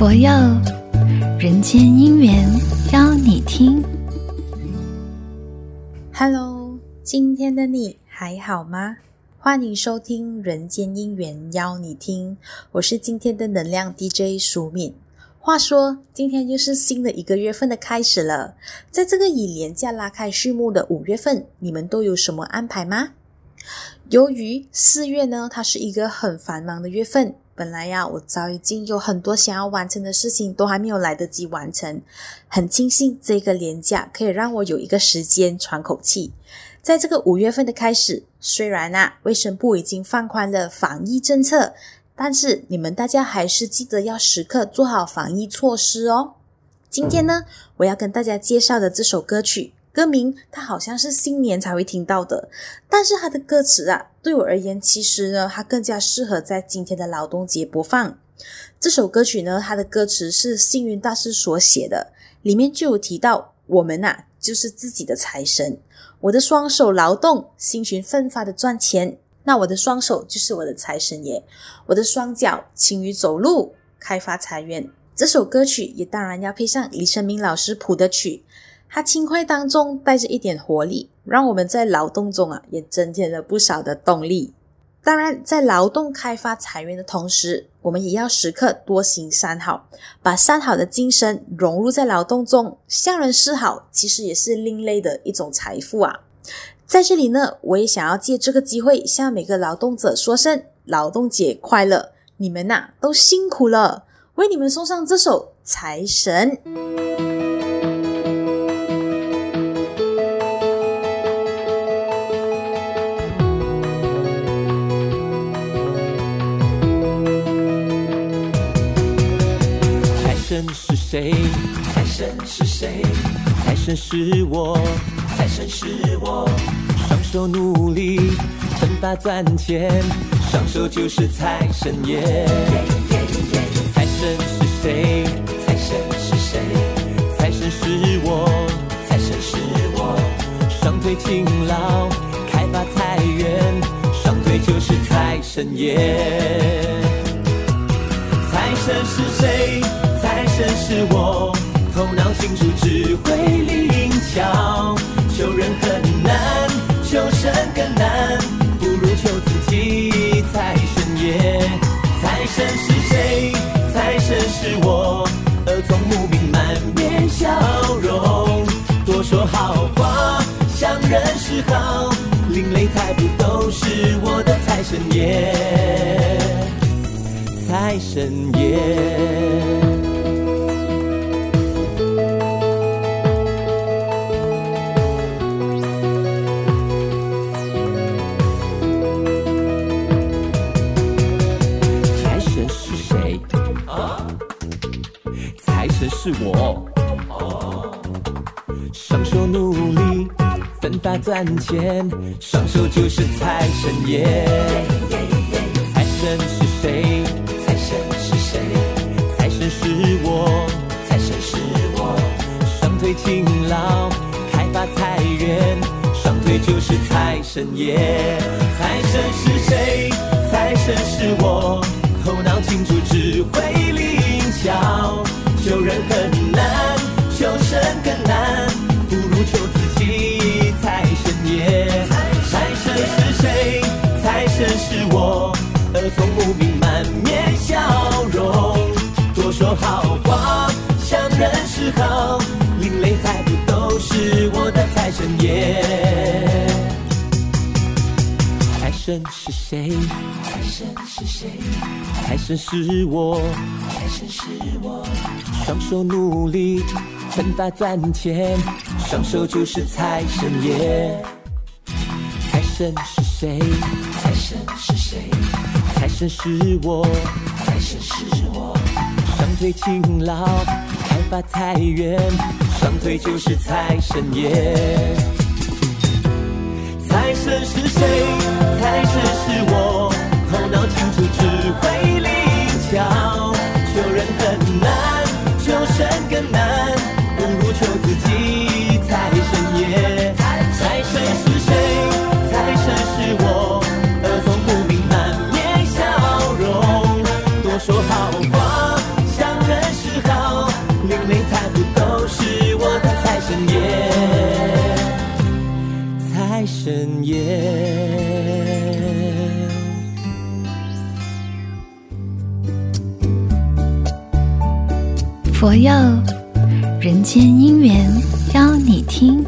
佛佑人间姻缘，邀你听。Hello，今天的你还好吗？欢迎收听《人间姻缘》，邀你听。我是今天的能量 DJ 淑敏。话说，今天又是新的一个月份的开始了。在这个以连假拉开序幕的五月份，你们都有什么安排吗？由于四月呢，它是一个很繁忙的月份。本来呀，我早已经有很多想要完成的事情，都还没有来得及完成。很庆幸这个年假可以让我有一个时间喘口气。在这个五月份的开始，虽然啊，卫生部已经放宽了防疫政策，但是你们大家还是记得要时刻做好防疫措施哦。今天呢，我要跟大家介绍的这首歌曲。歌名，它好像是新年才会听到的，但是它的歌词啊，对我而言，其实呢，它更加适合在今天的劳动节播放。这首歌曲呢，它的歌词是幸运大师所写的，里面就有提到，我们呐、啊，就是自己的财神。我的双手劳动，辛勤奋发的赚钱，那我的双手就是我的财神爷，我的双脚勤于走路，开发财源。这首歌曲也当然要配上李成明老师谱的曲。它轻快当中带着一点活力，让我们在劳动中啊也增添了不少的动力。当然，在劳动开发财源的同时，我们也要时刻多行善好，把善好的精神融入在劳动中，向人示好，其实也是另类的一种财富啊。在这里呢，我也想要借这个机会向每个劳动者说声劳动节快乐！你们呐、都辛苦了，为你们送上这首《财神》。是谁？财神是谁？财神是我，财神是我。双手努力，奋发赚钱，双手就是财神爷。财神是谁？财神是谁？财神是我，财神是我。双腿勤劳，开发财源，双腿就是财神爷。财神是谁？是我，头脑清楚，智慧灵巧。求人很难，求神更难，不如求自己。财神爷，财神是谁？财神是我，耳聪目明，满面笑容，多说好话，向人示好，另类财富都是我的财神爷，财神爷。是我，双手努力，奋发赚钱，双手就是财神爷。财神是谁？财神是谁？财神是我，财神是我。双腿勤劳，开发财源，双腿就是财神爷。财神是谁？财神是我，是我，耳聪目明，满面笑容，多说好话，向人示好，另类财富都是我的财神爷。财神是谁？财神是谁？财神是我，财神是我。双手努力，奋发赚钱，双手就是财神爷。财神是谁？财神是谁？财神是我，财神是我。双腿勤劳，开发财源，双腿就是财神爷。财神是谁？财神是我，头脑清楚，智慧灵巧，求人很难。在深夜，佛佑人间姻缘邀你听。